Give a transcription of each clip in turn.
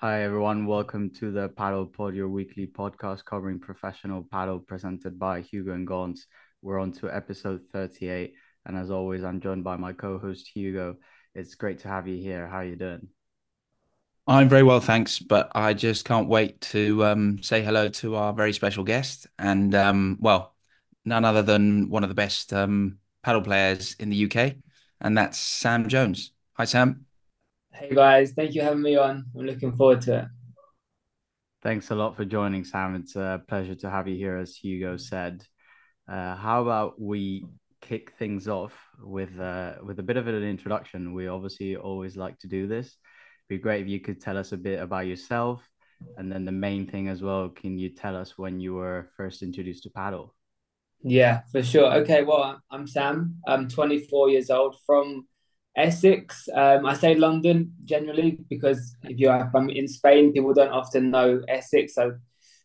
Hi, everyone. Welcome to the Padel Pod, your weekly podcast covering professional padel presented by Hugo and Gaunt. We're on to episode 38. And as always, I'm joined by my co host, Hugo. It's great to have you here. How are you doing? I'm very well, thanks. But I just can't wait to um, say hello to our very special guest. And, um, well, none other than one of the best um, padel players in the UK. And that's Sam Jones. Hi, Sam. Hey guys, thank you for having me on. I'm looking forward to it. Thanks a lot for joining, Sam. It's a pleasure to have you here, as Hugo said. Uh, how about we kick things off with uh, with a bit of an introduction? We obviously always like to do this. It'd be great if you could tell us a bit about yourself, and then the main thing as well. Can you tell us when you were first introduced to padel? Yeah, for sure. Okay, well, I'm Sam. I'm 24 years old from Essex. Um, I say London generally because if you're from in Spain, people don't often know Essex. So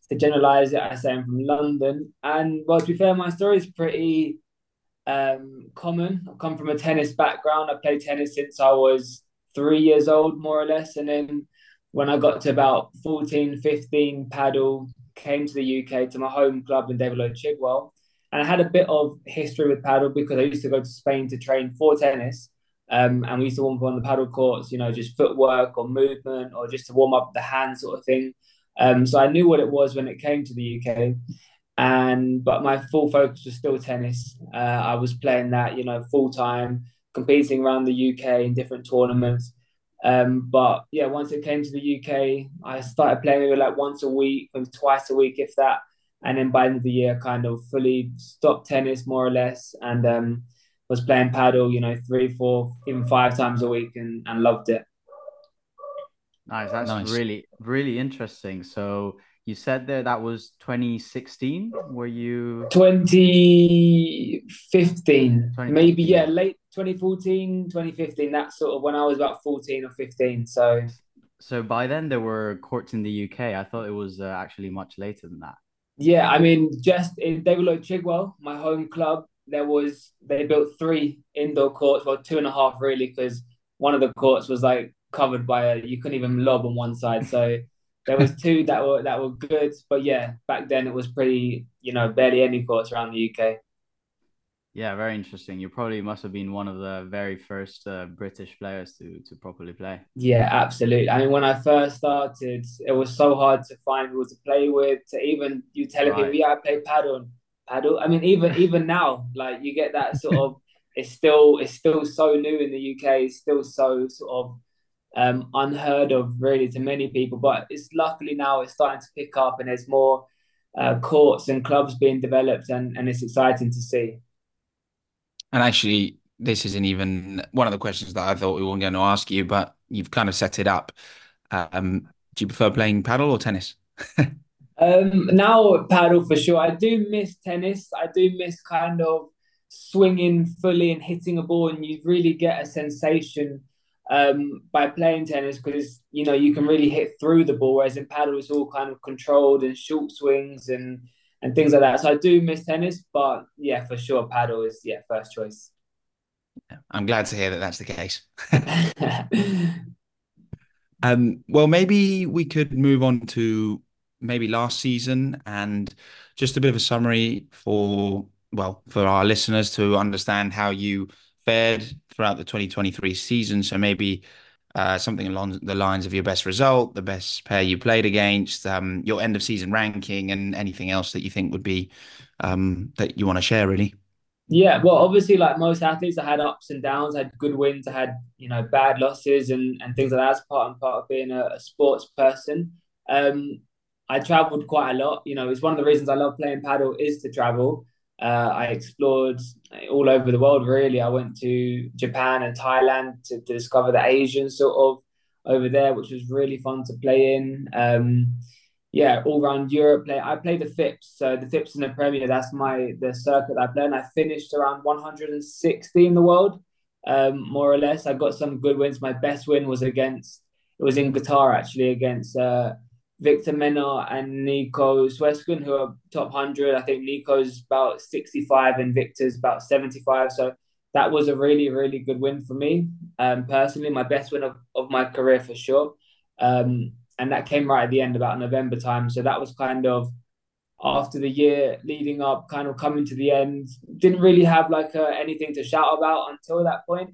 to generalize it, I say I'm from London. And well, to be fair, my story is pretty um, common. I come from a tennis background. I played tennis since I was three years old, more or less. And then when I got to about 14, 15, padel, came to the UK to my home club in David Chigwell. And I had a bit of history with padel because I used to go to Spain to train for tennis. Um, and we used to warm up on the padel courts, you know, just footwork or movement or just to warm up the hand sort of thing. Um, so I knew what it was when it came to the UK. And but my full focus was still tennis. Uh, I was playing that, you know, full time, competing around the UK in different tournaments. Um, but yeah, once it came to the UK, I started playing maybe like once a week, maybe twice a week, if that. And then by the end of the year, kind of fully stopped tennis more or less. And um, was playing padel, you know, three, four, even five times a week and, and loved it. Nice. That's nice. really, really interesting. So you said there that was 2016. Were you 2015? Maybe, yeah, late 2014, 2015. That's sort of when I was about 14 or 15. So so by then there were courts in the UK. I thought it was uh, actually much later than that. Yeah, I mean, just in David Lloyd Chigwell, my home club, there was they built three indoor courts, well two and a half really, because one of the courts was like covered by a you couldn't even lob on one side. So there was two that were that were good, but yeah, back then it was pretty you know barely any courts around the UK. Yeah, very interesting. You probably must have been one of the very first uh, British players to to properly play. Yeah, absolutely. I mean, when I first started, it was so hard to find people to play with. To even you telling right. people, yeah, I play padel padel. I mean, even even now, like you get that sort of. It's still it's still so new in the UK. It's still so sort of um, unheard of really to many people. But it's luckily now it's starting to pick up, and there's more uh, courts and clubs being developed, and and it's exciting to see. And actually, this isn't even one of the questions that I thought we weren't going to ask you, but you've kind of set it up. Um, do you prefer playing padel or tennis? Um, now padel for sure. I do miss tennis. I do miss kind of swinging fully and hitting a ball, and you really get a sensation um, by playing tennis because you know you can really hit through the ball, whereas in padel it's all kind of controlled and short swings and and things like that. So I do miss tennis, but yeah, for sure, padel is yeah first choice. I'm glad to hear that that's the case. um, well, maybe we could move on to maybe last season and just a bit of a summary for well for our listeners to understand how you fared throughout the 2023 season. So maybe uh, something along the lines of your best result, the best pair you played against, um, your end of season ranking, and anything else that you think would be um, that you want to share, really. Yeah, well, obviously, like most athletes, I had ups and downs. I had good wins, I had you know bad losses, and and things like that. As part and part of being a, a sports person. Um, I traveled quite a lot. You know, it's one of the reasons I love playing padel is to travel. Uh, I explored all over the world. Really, I went to Japan and Thailand to, to discover the Asian sort of over there, which was really fun to play in. Um, yeah, all around Europe. Play. I played the FIPS, so the FIPS in the Premier. That's my the circuit I play, and I finished around 160 in the world, um, more or less. I got some good wins. My best win was against it was in Qatar actually against uh, Victor Menart and Nico Swescun, who are top 100. I think Nico's about 65 and Victor's about 75. So that was a really, really good win for me. Um, personally, my best win of, of my career for sure. Um, and that came right at the end about November time. So that was kind of after the year leading up, kind of coming to the end. Didn't really have like uh, anything to shout about until that point.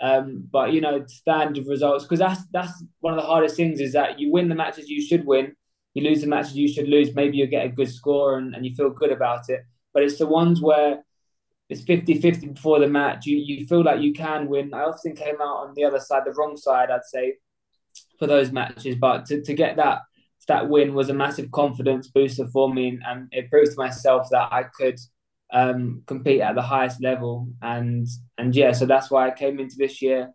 Um, but you know, standard results because that's that's one of the hardest things is that you win the matches you should win, you lose the matches you should lose. Maybe you get a good score and, and you feel good about it. But it's the ones where it's 50-50 before the match. You you feel like you can win. I often came out on the other side, the wrong side, I'd say, for those matches. But to, to get that that win was a massive confidence booster for me, and it proved to myself that I could um, compete at the highest level. And and yeah, so that's why I came into this year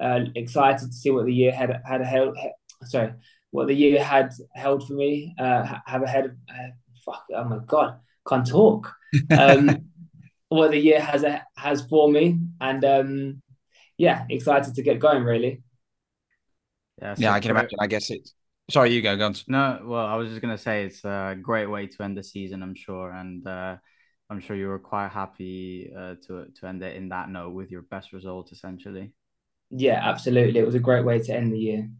uh, excited to see what the year had had held. Sorry, what the year had held for me. Uh, have ahead of uh, fuck. Oh my god, can't talk. Um, what the year has has for me, and um, yeah, excited to get going. Really. Yeah, so yeah, I can imagine. I guess it's. Sorry, you go, Guns. No, well, I was just gonna say it's a great way to end the season, I'm sure, and uh, I'm sure you were quite happy uh, to to end it in that note with your best result, essentially. Yeah, absolutely. It was a great way to end the year.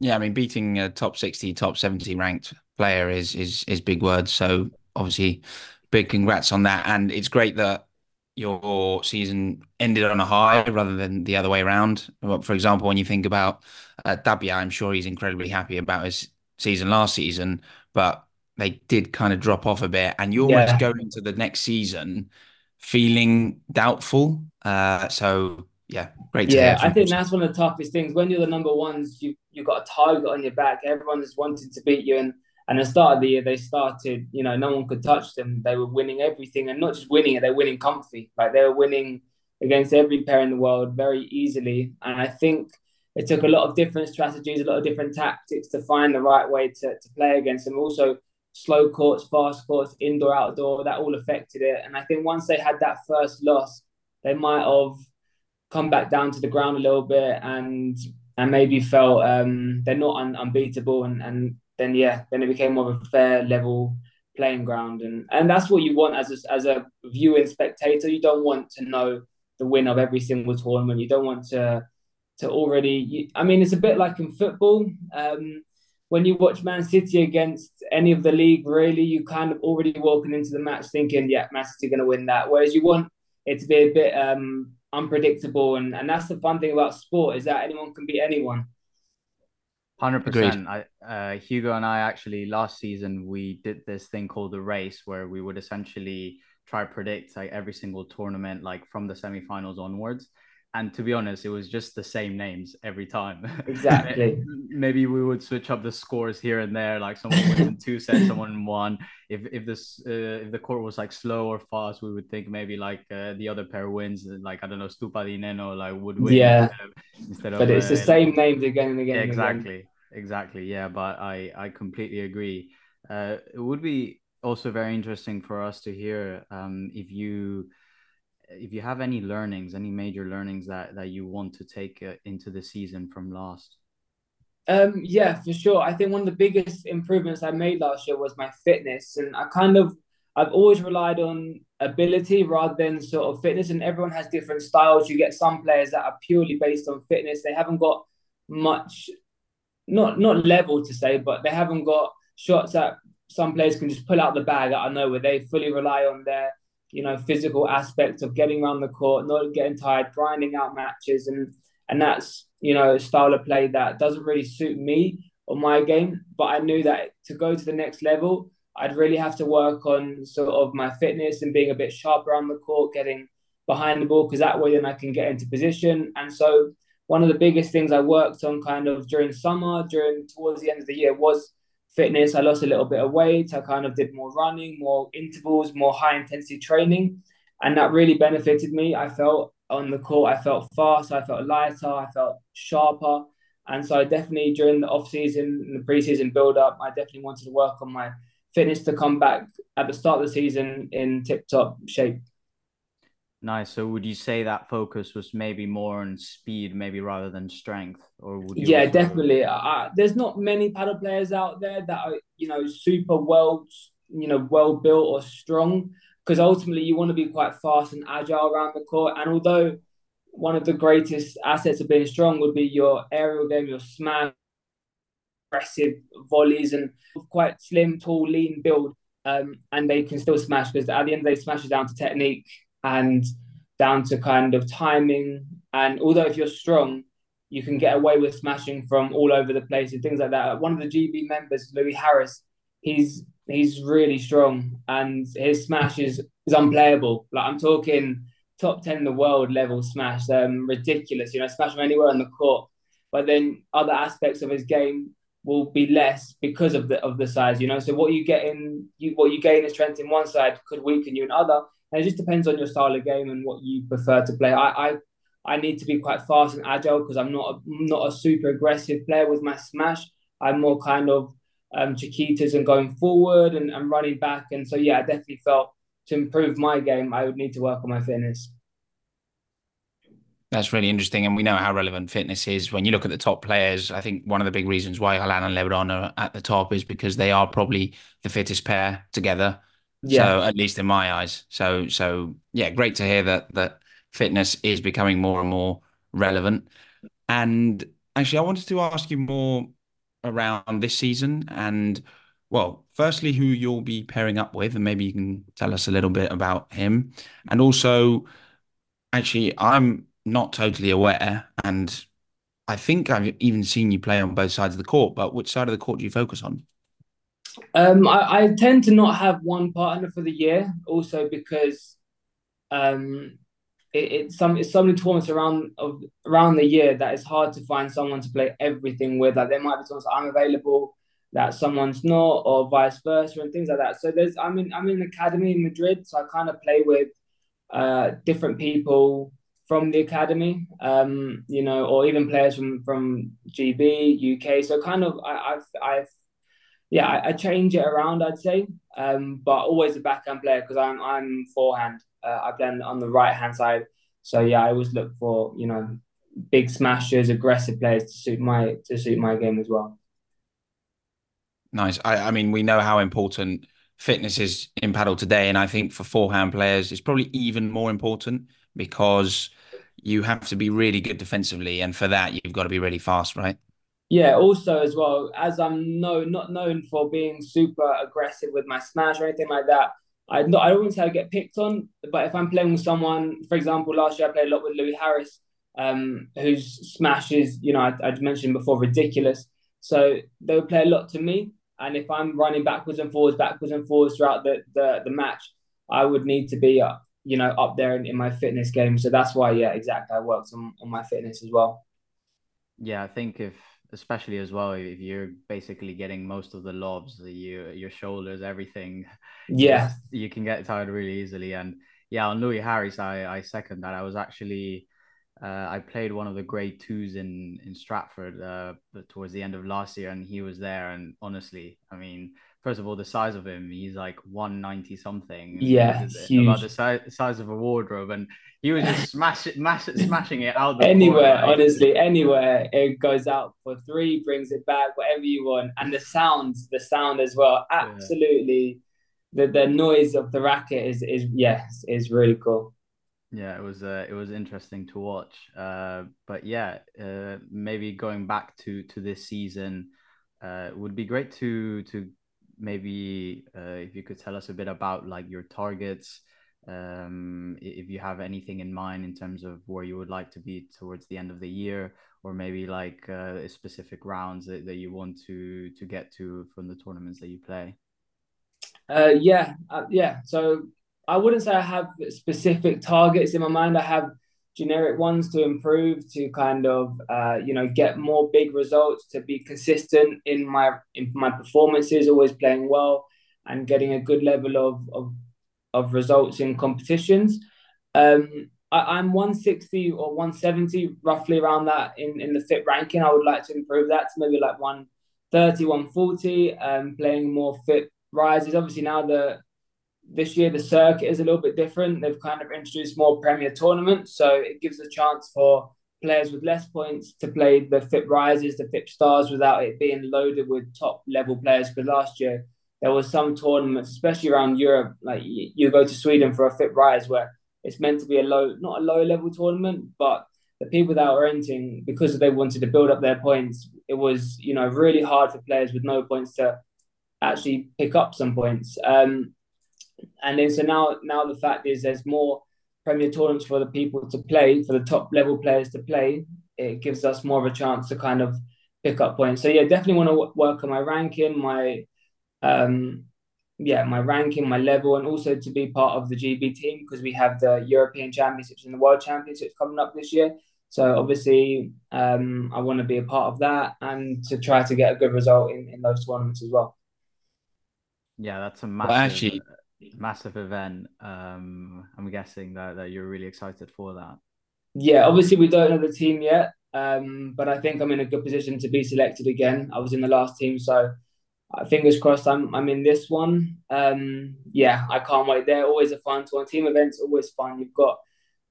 Yeah, I mean, beating a top sixty, top seventy ranked player is is is big words. So obviously, big congrats on that, and it's great that your season ended on a high rather than the other way around. For example, when you think about uh, Tapia, I'm sure he's incredibly happy about his season last season, but they did kind of drop off a bit, and you almost yeah. go into the next season feeling doubtful. Uh, so yeah, great. yeah, I think that's one of the toughest things. When you're the number ones, you you've got a target on your back. Everyone is wanting to beat you, and and at the start of the year, they started. You know, no one could touch them. They were winning everything, and not just winning it, they're winning comfy. Like they were winning against every pair in the world very easily. And I think it took a lot of different strategies, a lot of different tactics to find the right way to, to play against them. Also, slow courts, fast courts, indoor, outdoor, that all affected it. And I think once they had that first loss, they might have come back down to the ground a little bit and and maybe felt um, they're not un- unbeatable. And, and then, yeah, then it became more of a fair level playing ground. And, and that's what you want as a, as a viewing spectator. You don't want to know the win of every single tournament. You don't want to to already. I mean, it's a bit like in football. Um, when you watch Man City against any of the league, really, you kind of already walking into the match thinking, yeah, Man City going to win that. Whereas you want it to be a bit um, unpredictable, and, and that's the fun thing about sport is that anyone can beat anyone. Hundred percent. I uh, Hugo and I actually last season we did this thing called the race where we would essentially try to predict like every single tournament like from the semifinals onwards and to be honest, it was just the same names every time. Exactly. Maybe we would switch up the scores here and there, like someone wins in two sets, someone one If if this uh, if the court was like slow or fast, we would think maybe like uh, the other pair wins. Like I don't know, Stupa di Nenno like would win. Yeah. Instead of, but it's uh, the same names again and again. Yeah, exactly. Again. Exactly. Yeah, but I I completely agree. Uh, it would be also very interesting for us to hear um, if you if you have any learnings, any major learnings that that you want to take uh, into the season from last. Um, yeah, for sure. I think one of the biggest improvements I made last year was my fitness, and I kind of I've always relied on ability rather than sort of fitness. And everyone has different styles. You get some players that are purely based on fitness. They haven't got much, not not level to say, but they haven't got shots that some players can just pull out the bag that I know where they fully rely on their you know, physical aspect of getting around the court, not getting tired, grinding out matches, and and that's you know a style of play that doesn't really suit me or my game. But I knew that to go to the next level, I'd really have to work on sort of my fitness and being a bit sharper on the court, getting behind the ball, because that way then I can get into position. And so one of the biggest things I worked on kind of during summer, during towards the end of the year was fitness. I lost a little bit of weight. I kind of did more running, more intervals, more high intensity training. And that really benefited me. I felt on the court, I felt fast, I felt lighter, I felt sharper. And so I definitely during the off season and the preseason build up, I definitely wanted to work on my fitness to come back at the start of the season in tip top shape. Nice. So would you say that focus was maybe more on speed, maybe rather than strength, or would you? Yeah, definitely. Uh, there's not many padel players out there that are you know super well, you know, well built or strong. Because ultimately, you want to be quite fast and agile around the court. And although one of the greatest assets of being strong would be your aerial game, your smash, aggressive volleys and quite slim, tall, lean build. Um, and they can still smash because at the end of the day, smash is down to technique and down to kind of timing. And although if you're strong, you can get away with smashing from all over the place and things like that. One of the GB members, Louis Harris, he's he's really strong and his smash is, is unplayable. Like I'm talking top 10 in the world level smash, um, ridiculous, you know, smash from anywhere on the court. But then other aspects of his game will be less because of the of the size, you know. So what you get in you what you gain in strength in one side could weaken you in other. And it just depends on your style of game and what you prefer to play. I I, I need to be quite fast and agile because I'm not a, not a super aggressive player with my smash. I'm more kind of um, Chiquitas and going forward and, and running back. And so, yeah, I definitely felt to improve my game, I would need to work on my fitness. That's really interesting. And we know how relevant fitness is. When you look at the top players, I think one of the big reasons why Galan and Lebron are at the top is because they are probably the fittest pair together. Yeah. So at least in my eyes. So so yeah, great to hear that that fitness is becoming more and more relevant. And actually I wanted to ask you more around this season and well, firstly, who you'll be pairing up with, and maybe you can tell us a little bit about him. And also, actually, I'm not totally aware, and I think I've even seen you play on both sides of the court. But which side of the court do you focus on? Um, I, I tend to not have one partner for the year, also because um, it, it's some it's so many tournaments around of around the year that it's hard to find someone to play everything with. Like there might be times I'm available that someone's not, or vice versa, and things like that. So there's I'm in I'm in academy in Madrid, so I kind of play with uh, different people from the academy, um, you know, or even players from from GB, UK. So kind of I, I've I've yeah, I, I change it around, I'd say, um, but always a backhand player because I'm I'm forehand. Uh, I play on the right hand side, so yeah, I always look for you know big smashers, aggressive players to suit my to suit my game as well. Nice. I, I mean, we know how important fitness is in padel today, and I think for forehand players, it's probably even more important because you have to be really good defensively, and for that, you've got to be really fast, right? Yeah. Also, as well as I'm no not known for being super aggressive with my smash or anything like that. I not I don't want to say I get picked on, but if I'm playing with someone, for example, last year I played a lot with Louis Harris, um, whose smash is you know I'd mentioned before ridiculous. So they would play a lot to me, and if I'm running backwards and forwards, backwards and forwards throughout the the, the match, I would need to be up, you know, up there in, in my fitness game. So that's why, yeah, exactly, I worked on, on my fitness as well. Yeah, I think if especially as well if you're basically getting most of the lobs, your your shoulders, everything. Yeah, you can get tired really easily. And yeah, on Louis Harris, I I second that. I was actually uh, I played one of the grade twos in in Stratford uh, towards the end of last year, and he was there. And honestly, I mean, first of all, the size of him, he's like one ninety something. Yeah, about the si- size of a wardrobe, and he was just smash smashing, mash, smashing it out anywhere. Court, honestly, anywhere it goes out for three, brings it back, whatever you want, and the sounds, the sound as well, absolutely. Yeah. The, the noise of the racket is is yes is really cool. Yeah, it was uh, it was interesting to watch. Uh, but yeah, uh, maybe going back to to this season, uh, would be great to to maybe uh, if you could tell us a bit about like your targets, um, if you have anything in mind in terms of where you would like to be towards the end of the year, or maybe like uh, specific rounds that, that you want to to get to from the tournaments that you play. Uh, yeah, uh, yeah. So I wouldn't say I have specific targets in my mind. I have generic ones to improve, to kind of uh, you know get more big results, to be consistent in my in my performances, always playing well and getting a good level of of, of results in competitions. Um, I, am 160 or 170, roughly around that in, in the FIP ranking. I would like to improve that to maybe like 130, 140, um, playing more FIP Rises. Obviously, now the this year the circuit is a little bit different. They've kind of introduced more Premier tournaments, so it gives a chance for players with less points to play the FIP Rises, the FIP Stars, without it being loaded with top level players. Because last year there was some tournaments, especially around Europe, like you go to Sweden for a FIP Rise where it's meant to be a low, not a low level tournament, but the people that were entering because they wanted to build up their points, it was you know really hard for players with no points to actually pick up some points. Um, and then so now now the fact is there's more Premier tournaments for the people to play, for the top level players to play. It gives us more of a chance to kind of pick up points. So yeah, definitely want to work on my ranking, my um, yeah, my ranking, my level, and also to be part of the GB team because we have the European Championships and the World Championships coming up this year. So obviously, um, I want to be a part of that and to try to get a good result in, in those tournaments as well. Yeah, that's a massive, well, actually, massive event. Um, I'm guessing that, that you're really excited for that. Yeah, obviously we don't know the team yet, um, but I think I'm in a good position to be selected again. I was in the last team, so uh, fingers crossed I'm I'm in this one. Um, yeah, I can't wait. They're always a fun tour. Team events always fun. You've got,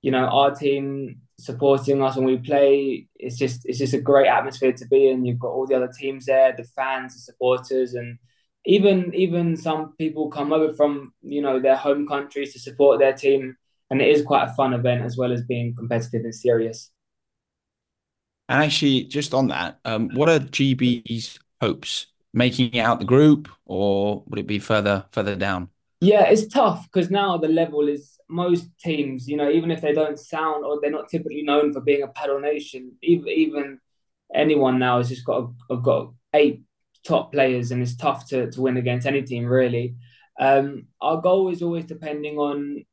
you know, our team supporting us when we play. It's just it's just a great atmosphere to be in. You've got all the other teams there, the fans, the supporters, and even even some people come over from you know their home countries to support their team, and it is quite a fun event as well as being competitive and serious. And actually, just on that, um, what are GB's hopes? Making it out the group, or would it be further further down? Yeah, it's tough because now the level is most teams. You know, even if they don't sound or they're not typically known for being a padel nation, even even anyone now has just got a, got eight top players, and it's tough to, to win against any team really. Um, our goal is always depending on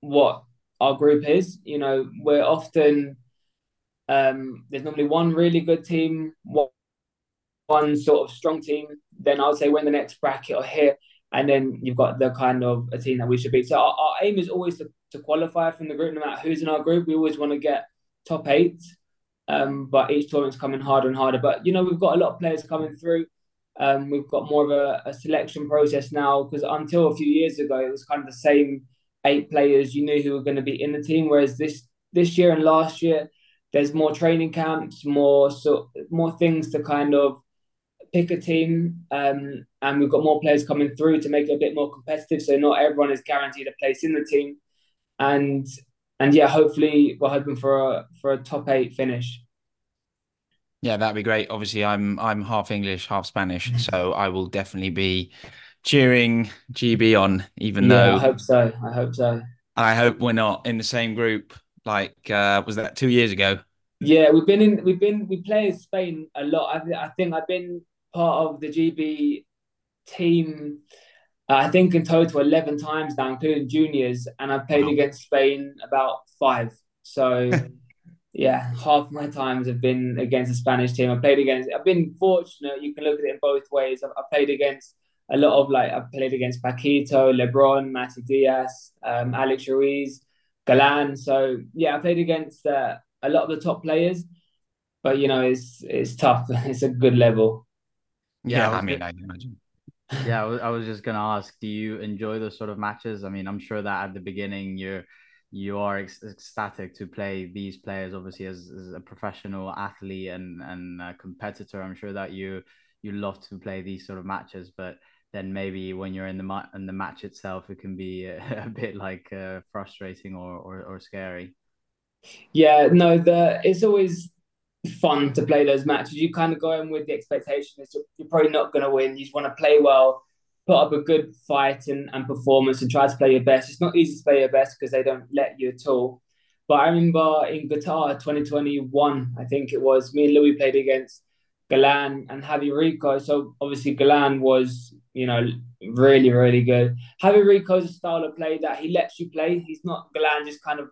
what our group is. You know, we're often um, there's normally one really good team, one, one sort of strong team. Then I'll say win the next bracket or here, and then you've got the kind of a team that we should beat. So our, our aim is always to, to qualify from the group, no matter who's in our group. We always want to get top eight. Um, but each tournament's coming harder and harder. But you know, we've got a lot of players coming through. Um, we've got more of a, a selection process now because until a few years ago, it was kind of the same eight players you knew who were going to be in the team. Whereas this this year and last year, there's more training camps, more so more things to kind of pick a team, um, and we've got more players coming through to make it a bit more competitive. So not everyone is guaranteed a place in the team, and and yeah, hopefully we're hoping for a for a top eight finish. Yeah, that'd be great. Obviously, I'm I'm half English, half Spanish, mm-hmm. so I will definitely be cheering GB on, even yeah, though I hope so. I hope so. I hope we're not in the same group. Like, uh, was that two years ago? Yeah, we've been in. We've been. We play in Spain a lot. I, I think I've been part of the GB team. Uh, I think in total eleven times now, including juniors, and I've played wow. against Spain about five. So yeah, half my times have been against the Spanish team. I played against. I've been fortunate. You can look at it in both ways. I've, I've played against a lot of like I've played against Paquito, Lebron, Mati Diaz, um, Alex Ruiz, Galan. So yeah, I played against uh, a lot of the top players. But you know, it's it's tough. It's a good level. Yeah, yeah I mean, I imagine. Yeah, I was just gonna ask, do you enjoy those sort of matches? I mean, I'm sure that at the beginning you're you are ecstatic to play these players obviously as, as a professional athlete and and competitor. I'm sure that you you love to play these sort of matches but then maybe when you're in the ma- in the match itself it can be a, a bit like uh, frustrating or, or or scary. Yeah no the it's always fun to play those matches. You kind of go in with the expectation that you're probably not going to win. You just want to play well put up a good fight and, and performance and try to play your best. It's not easy to play your best because they don't let you at all. But I remember in Qatar 2021, I think it was, me and Louis played against Galan and Javi Rico. So obviously Galan was, you know, really, really good. Javi Rico's a style of play that he lets you play. He's not Galan just kind of,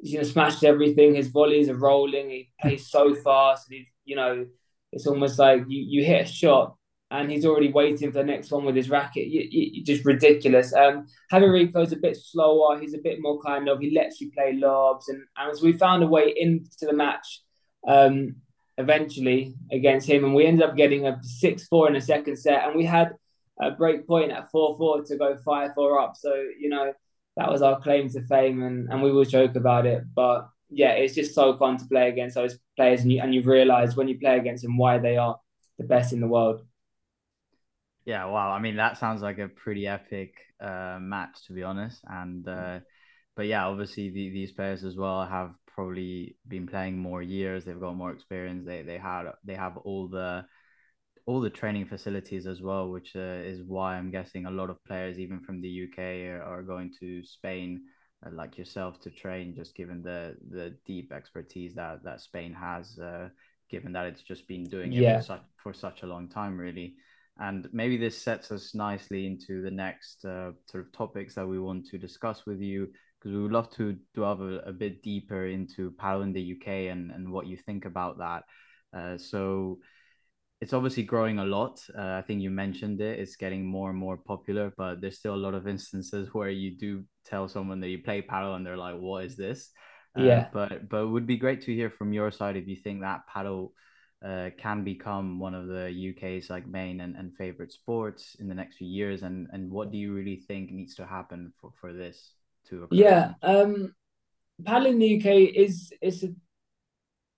you know, smashes everything. His volleys are rolling. He plays so fast. He, you know, it's almost like you, you hit a shot and he's already waiting for the next one with his racket. You, you, just ridiculous. Um, Rico's a bit slower. He's a bit more kind of, he lets you play lobs. And, and we found a way into the match um, eventually against him. And we ended up getting a 6 4 in the second set. And we had a break point at 4 4 to go 5 4 up. So, you know, that was our claim to fame. And, and we will joke about it. But yeah, it's just so fun to play against those players. And you, and you realize when you play against them why they are the best in the world. Yeah, wow. I mean, that sounds like a pretty epic uh, match, to be honest. And uh, but yeah, obviously the, these players as well have probably been playing more years. They've got more experience. They they had they have all the all the training facilities as well, which uh, is why I'm guessing a lot of players, even from the UK, are, are going to Spain, uh, like yourself, to train. Just given the the deep expertise that that Spain has, uh, given that it's just been doing it for such for such a long time, really. And maybe this sets us nicely into the next uh, sort of topics that we want to discuss with you, because we would love to delve a, a bit deeper into padel in the UK and and what you think about that. Uh, so it's obviously growing a lot. Uh, I think you mentioned it. It's getting more and more popular, but there's still a lot of instances where you do tell someone that you play padel and they're like, "What is this?" Uh, yeah. But but it would be great to hear from your side if you think that padel uh, can become one of the UK's like main and, and favorite sports in the next few years, and and what do you really think needs to happen for for this to occur? Yeah. Um, paddling in the UK is is a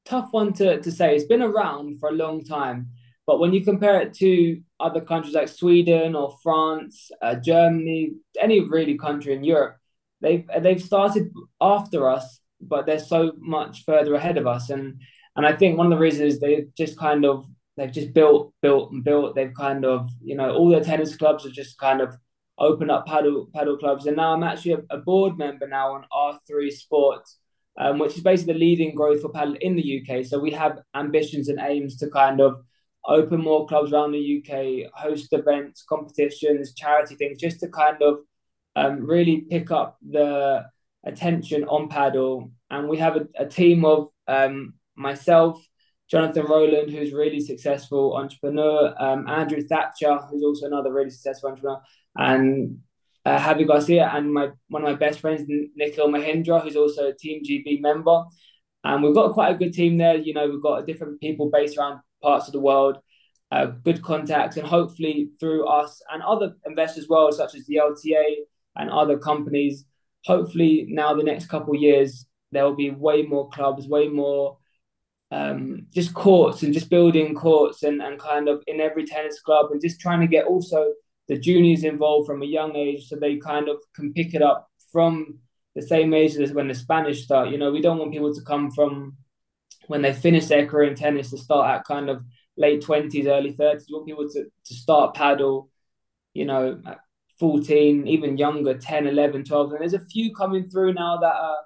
tough one to to say. It's been around for a long time but when you compare it to other countries like Sweden or France, uh, Germany, any really country in Europe, they've they've started after us, but they're so much further ahead of us. And and I think one of the reasons is they've just kind of they've just built, built and built. They've kind of you know all their tennis clubs have just kind of opened up paddle padel clubs. And now I'm actually a, a board member now on R3 Sports. Um, which is basically the leading growth for padel in the UK. So we have ambitions and aims to kind of open more clubs around the UK, host events, competitions, charity things, just to kind of um, really pick up the attention on padel. And we have a, a team of um, myself, Jonathan Rowland, who's really successful entrepreneur, um, Andrew Thatcher, who's also another really successful entrepreneur, and uh, Javi Garcia, and my one of my best friends, Nikhil Mahindra, who's also a Team GB member. And we've got quite a good team there. You know, we've got different people based around parts of the world, uh, good contacts, and hopefully through us and other investors well, such as the LTA and other companies, hopefully now the next couple years there will be way more clubs, way more um, just courts and just building courts and, and kind of in every tennis club and just trying to get also the juniors involved from a young age so they kind of can pick it up from the same age as when the Spanish start. You know, we don't want people to come from when they finish their career in tennis to start at kind of late 20s, early 30s. You want people to, to start padel, you know, 14, even younger, 10, 11, 12. And there's a few coming through now that are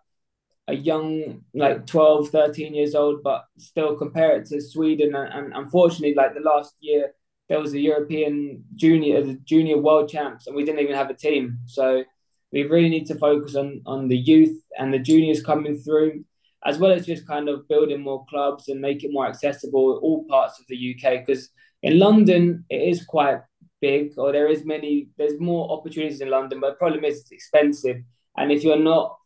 a young, like 12, 13 years old, but still compare it to Sweden. And, and unfortunately, like the last year, there was a European junior, the junior world champs, and we didn't even have a team. So we really need to focus on on the youth and the juniors coming through as well as just kind of building more clubs and make it more accessible all parts of the UK. Because in London, it is quite big, or there is many, there's more opportunities in London, but the problem is it's expensive. And if you're not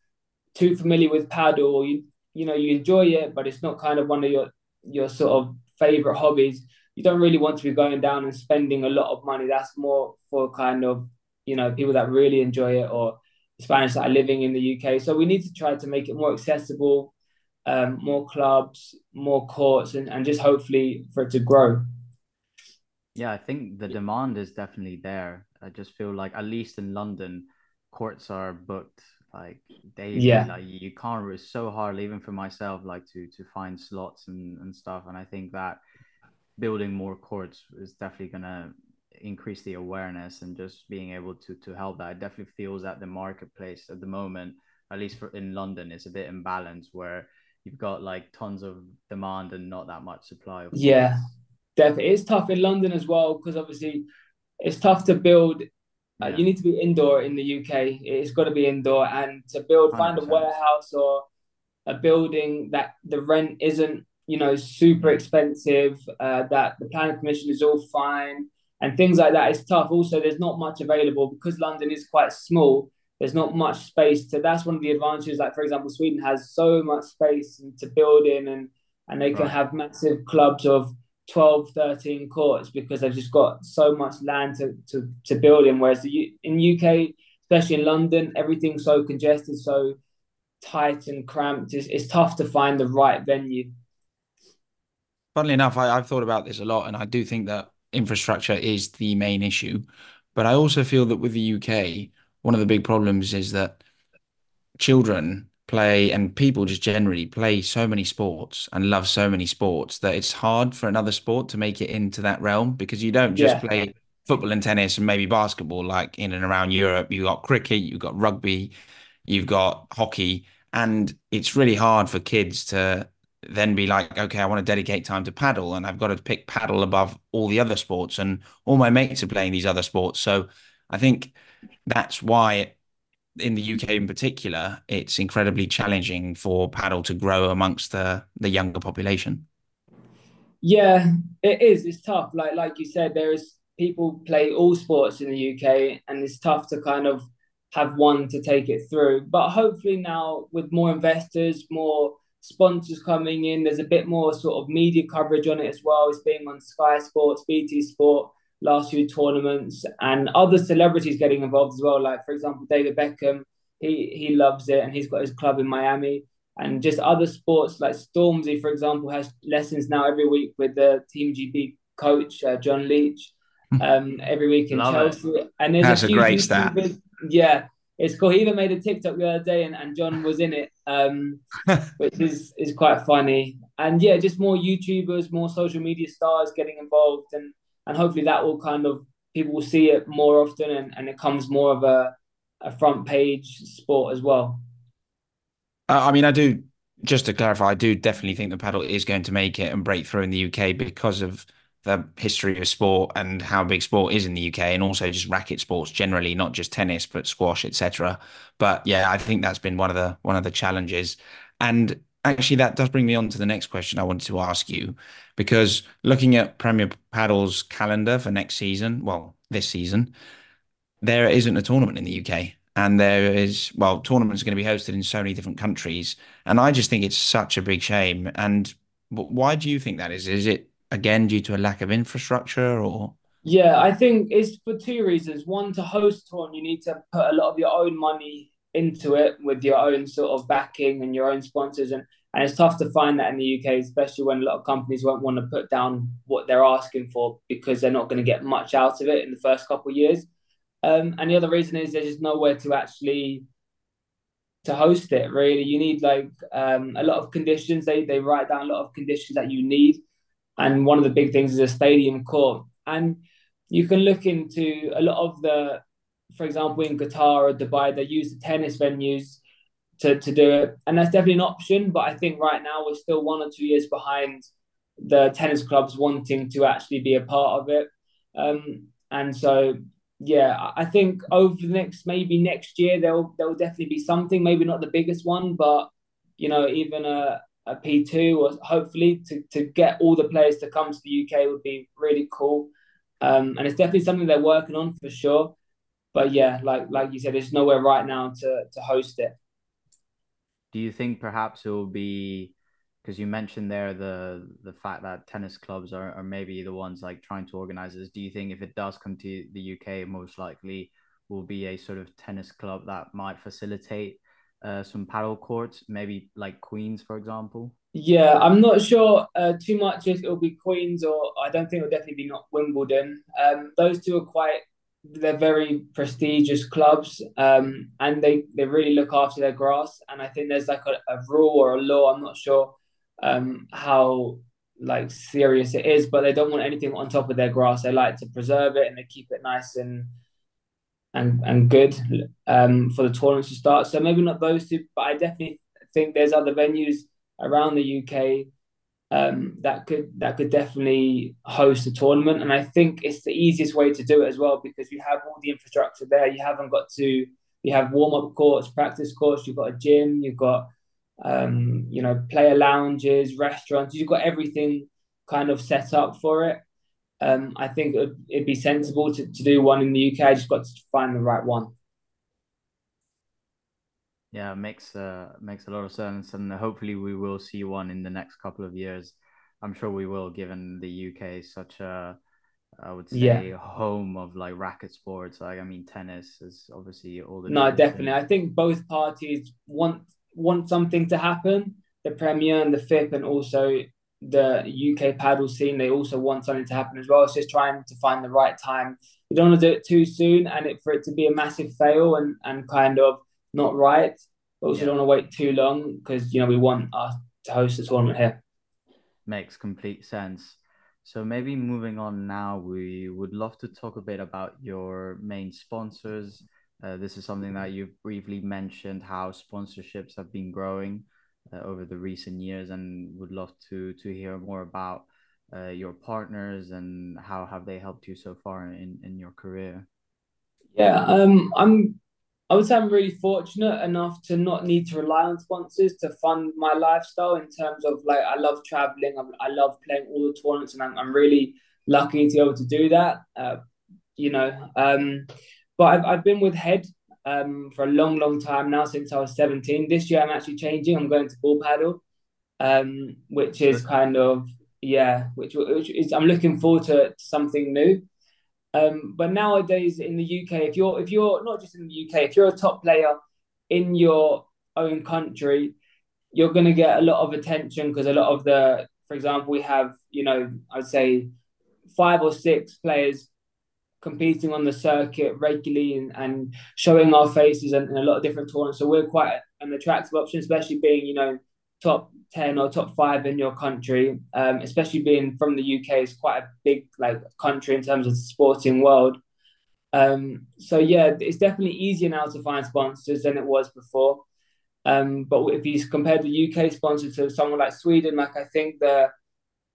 too familiar with padel, you you know you enjoy it, but it's not kind of one of your your sort of favorite hobbies, you don't really want to be going down and spending a lot of money. That's more for kind of you know people that really enjoy it or Spanish that are living in the UK. So we need to try to make it more accessible um, more clubs, more courts, and, and just hopefully for it to grow. Yeah, I think the demand is definitely there. I just feel like at least in London, courts are booked like daily. Yeah. Like you can't. It's so hard, even for myself, like to to find slots and and stuff. And I think that building more courts is definitely gonna increase the awareness and just being able to to help that. It definitely feels that the marketplace at the moment, at least for in London, is a bit imbalanced where you've got like tons of demand and not that much supply. yeah, definitely. It's tough in London as well because obviously it's tough to build. Uh, yeah. You need to be indoor in the UK. It's got to be indoor, and to build, 100%. find a warehouse or a building that the rent isn't, you know, super expensive. Uh, that the planning permission is all fine, and things like that. It's tough. Also, there's not much available because London is quite small there's not much space to that's one of the advantages like for example sweden has so much space to build in and and they can right. have massive clubs of 12 13 courts because they've just got so much land to to, to build in. Whereas the, in uk especially in london everything's so congested so tight and cramped it's, it's tough to find the right venue. Funnily enough I, i've thought about this a lot and i do think that infrastructure is the main issue. But i also feel that with the uk one of the big problems is that children play and people just generally play so many sports and love so many sports that it's hard for another sport to make it into that realm because you don't just Yeah. play football and tennis and maybe basketball like in and around Europe. You've got cricket, you've got rugby, you've got hockey, and it's really hard for kids to then be like, okay, I want to dedicate time to padel and I've got to pick padel above all the other sports and all my mates are playing these other sports. So I think that's why in the UK in particular, it's incredibly challenging for padel to grow amongst the the younger population. Yeah, it is. It's tough. Like like you said, there is people play all sports in the UK, and it's tough to kind of have one to take it through. But hopefully now, with more investors, more sponsors coming in, there's a bit more sort of media coverage on it as well. It's being on Sky Sports, BT Sport, last few tournaments, and other celebrities getting involved as well. Like for example, David Beckham, he he loves it, and he's got his club in Miami and just other sports like Stormzy, for example, has lessons now every week with the Team GB coach uh, John Leach. Um, every week in Love it. Chelsea, and there's That's a a few great stat. YouTubers- Yeah, it's cool. He even made a TikTok the other day, and, and John was in it, um, which is is quite funny. And yeah, just more YouTubers, more social media stars getting involved, and and hopefully that will kind of people will see it more often, and, and it comes more of a a front page sport as well. Uh, I mean, I do, just to clarify, I do definitely think the padel is going to make it and break through in the UK because of the history of sport and how big sport is in the UK, and also just racket sports generally, not just tennis, but squash, etc. But yeah, I think that's been one of the one of the challenges. And actually, that does bring me on to the next question I wanted to ask you, because looking at Premier Padel's calendar for next season, well, this season, there isn't a tournament in the UK. And there is, well, tournaments are going to be hosted in so many different countries. And I just think it's such a big shame. And why do you think that is? Is it again due to a lack of infrastructure or? Yeah, I think it's for two reasons. One, to host a tournament, you need to put a lot of your own money into it with your own sort of backing and your own sponsors. And, and it's tough to find that in the UK, especially when a lot of companies won't want to put down what they're asking for because they're not going to get much out of it in the first couple of years. Um, and the other reason is there's just nowhere to actually to host it. Really, you need like um, a lot of conditions. They they write down a lot of conditions that you need, and one of the big things is a stadium court. And you can look into a lot of the, for example, in Qatar or Dubai, they use the tennis venues to, to do it. And that's definitely an option. But I think right now we're still one or two years behind the tennis clubs wanting to actually be a part of it. Um, and so, yeah, I- think over the next, maybe next year, there'll, there'll definitely be something, maybe not the biggest one, but, you know, even a, a P2 or hopefully to, to get all the players to come to the UK would be really cool. Um, and it's definitely something they're working on for sure. But yeah, like like you said, there's nowhere right now to to host it. Do you think perhaps it will be because you mentioned there the the fact that tennis clubs are, are maybe the ones like trying to organize this? Do you think if it does come to the UK, most likely will be a sort of tennis club that might facilitate uh, some padel courts, maybe like Queens, for example? Yeah, I'm not sure uh, too much if it'll be Queens or I don't think it'll definitely be not Wimbledon. Um, those two are quite they're very prestigious clubs, um, and they they really look after their grass. And I think there's like a, a rule or a law. I'm not sure um, how like serious it is, but they don't want anything on top of their grass. They like to preserve it and they keep it nice and and and good um, for the tournaments to start. So maybe not those two, but I definitely think there's other venues around the UK um, that could that could definitely host a tournament. And I think it's the easiest way to do it as well because you have all the infrastructure there. You haven't got to you have warm up courts, practice courts. You've got a gym. You've got um, you know player lounges, restaurants. You've got everything kind of set up for it. Um, I think it'd, it'd be sensible to, to do one in the UK. I just got to find the right one. Yeah, makes uh makes a lot of sense, and hopefully we will see one in the next couple of years. I'm sure we will, given the UK is such a, I would say, Yeah. home of like racket sports. Like, I mean, tennis is obviously all the No, definitely. things. I think both parties want want something to happen. The Premier and the FIP, and also the UK padel scene, they also want something to happen as well. It's just trying to find the right time. You don't want to do it too soon, and it for it to be a massive fail and and kind of not right. but also yeah. don't want to wait too long because you know we want us to host the tournament here. Makes complete sense. So maybe moving on now, we would love to talk a bit about your main sponsors. Uh, this is something that you've briefly mentioned how sponsorships have been growing uh, over the recent years, and would love to to hear more about uh, your partners and how have they helped you so far in in your career. Yeah, um, I'm I would say I'm really fortunate enough to not need to rely on sponsors to fund my lifestyle in terms of like I love traveling, I, I love playing all the tournaments, and I'm, I'm really lucky to be able to do that. Uh, you know, um, but I've, I've been with Head um, for a long, long time now since I was 17. This year I'm actually changing. I'm going to Bullpadel, um, which is kind of yeah, which which is I'm looking forward to, to something new. Um, but nowadays in the UK, if you're if you're not just in the UK, if you're a top player in your own country, you're going to get a lot of attention because a lot of the, for example, we have you know I'd say five or six players competing on the circuit regularly and, and showing our faces in, in a lot of different tournaments. So we're quite an attractive option, especially being you know top 10 or top five in your country, um, especially being from the UK, is quite a big like country in terms of the sporting world. Um, so yeah, it's definitely easier now to find sponsors than it was before. Um, but if you compare the UK sponsor to someone like Sweden, like I think the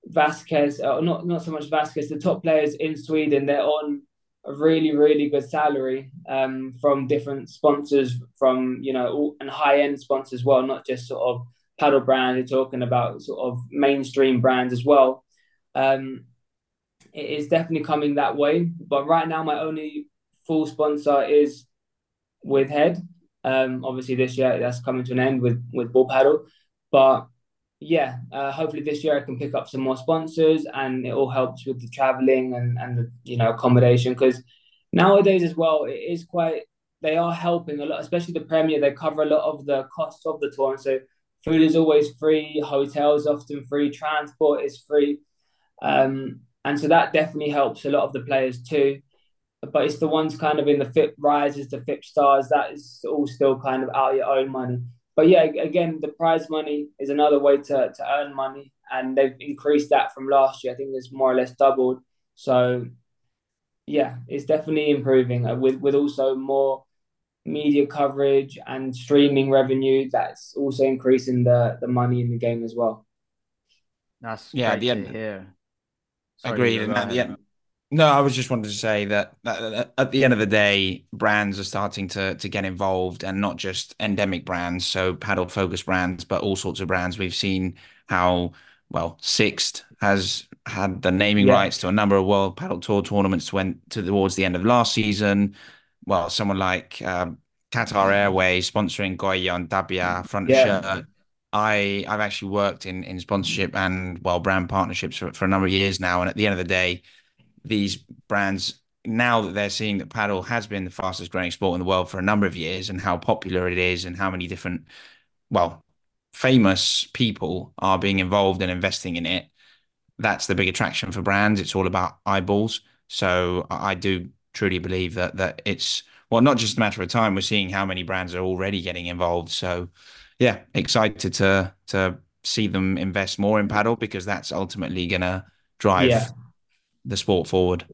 Vasquez, or not not so much Vasquez, the top players in Sweden, they're on a really really good salary um, from different sponsors, from you know, and high end sponsors as well, not just sort of padel brand, you're talking about sort of mainstream brands as well. Um, it is definitely coming that way. But right now, my only full sponsor is with Head. Um, obviously, this year that's coming to an end with with Bullpadel. But yeah, uh, hopefully this year I can pick up some more sponsors, and it all helps with the traveling and and the you know accommodation because nowadays as well it is quite they are helping a lot, especially the Premier. They cover a lot of the costs of the tour, and so Food is always free. Hotels often free. Transport is free, um, and so that definitely helps a lot of the players too. But it's the ones kind of in the FIP rises, the FIP stars that is all still kind of out your own money. But yeah, again, the prize money is another way to, to earn money, and they've increased that from last year. I think it's more or less doubled. So yeah, it's definitely improving uh, with with also more media coverage and streaming revenue that's also increasing the the money in the game as well. That's yeah at the end. here agreed and at the end no i was just wanted to say that, that, at the end of the day brands are starting to to get involved and not just endemic brands so padel focused brands but all sorts of brands. We've seen how well Sixt has had the naming yeah. rights to a number of World Padel Tour tournaments went to towards the end of last season well, someone like um, Qatar Airways sponsoring Coello and Tapia front yeah. shirt. I I've actually worked in in sponsorship and well brand partnerships for, for a number of years now, and at the end of the day, these brands now that they're seeing that padel has been the fastest growing sport in the world for a number of years and how popular it is and how many different well famous people are being involved and investing in it that's the big attraction for brands it's all about eyeballs so i do truly believe that that it's well not just a matter of time. We're seeing how many brands are already getting involved. So yeah, excited to to see them invest more in padel because that's ultimately gonna drive yeah. the sport forward.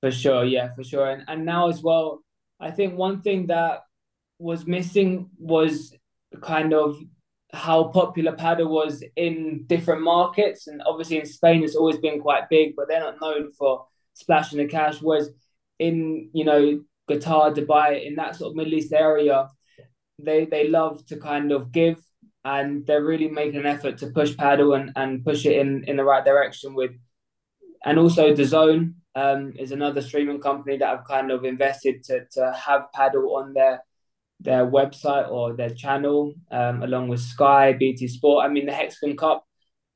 For sure, yeah, for sure. And and now as well, I think one thing that was missing was kind of how popular padel was in different markets. And obviously in Spain, it's always been quite big, but they're not known for splashing the cash. Whereas in you know Qatar, Dubai, in that sort of Middle East area, they they love to kind of give and they're really making an effort to push padel and, and push it in, in the right direction with and also DAZN um, is another streaming company that have kind of invested to, to have padel on their their website or their channel um, along with Sky, BT Sport. I mean the Hexagon Cup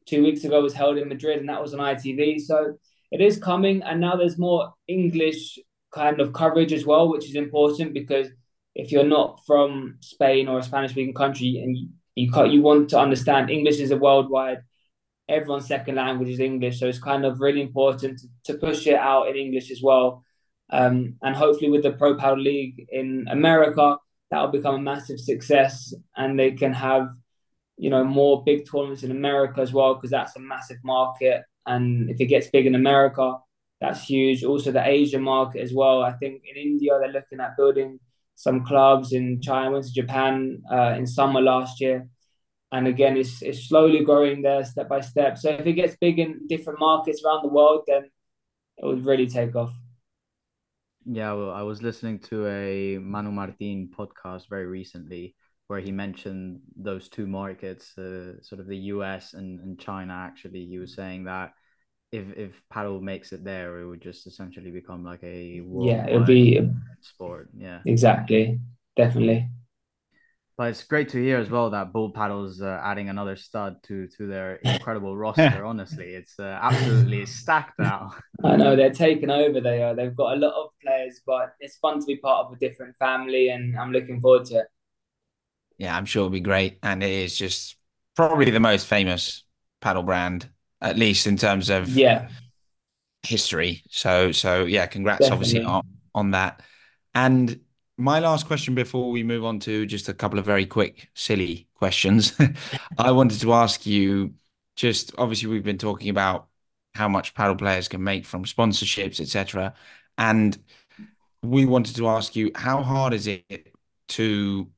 two weeks ago was held in Madrid and that was on ITV. So it is coming and now there's more English kind of coverage as well, which is important because if you're not from Spain or a Spanish speaking country and you, you you want to understand English is a worldwide everyone's second language is English, so it's kind of really important to, to push it out in English as well. Um, and hopefully with the Pro Padel League in America, that'll become a massive success, and they can have you know more big tournaments in America as well because that's a massive market. And if it gets big in America, that's huge. Also, the Asian market as well. I think in India they're looking at building some clubs. In China, went to Japan uh, in summer last year, and again, it's it's slowly growing there step by step. So if it gets big in different markets around the world, then it would really take off. Yeah, well, I was listening to a Manu Martin podcast very recently where he mentioned those two markets, uh, sort of the US and, and China. Actually, he was saying that if if padel makes it there, it would just essentially become like a yeah, it would be sport. Yeah, exactly, definitely. But it's great to hear as well that Bullpadel's uh, adding another stud to to their incredible roster. Honestly, it's uh, absolutely stacked now. I know they're taking over. They are. They've got a lot of players, but it's fun to be part of a different family, and I'm looking forward to it. Yeah, I'm sure it'll be great, and it is just probably the most famous padel brand, at least in terms of yeah history. So, so yeah, congrats, Definitely. obviously on, on that. And my last question before we move on to just a couple of very quick, silly questions. I wanted to ask you just obviously, we've been talking about how much padel players can make from sponsorships, etc. And we wanted to ask you how hard is it to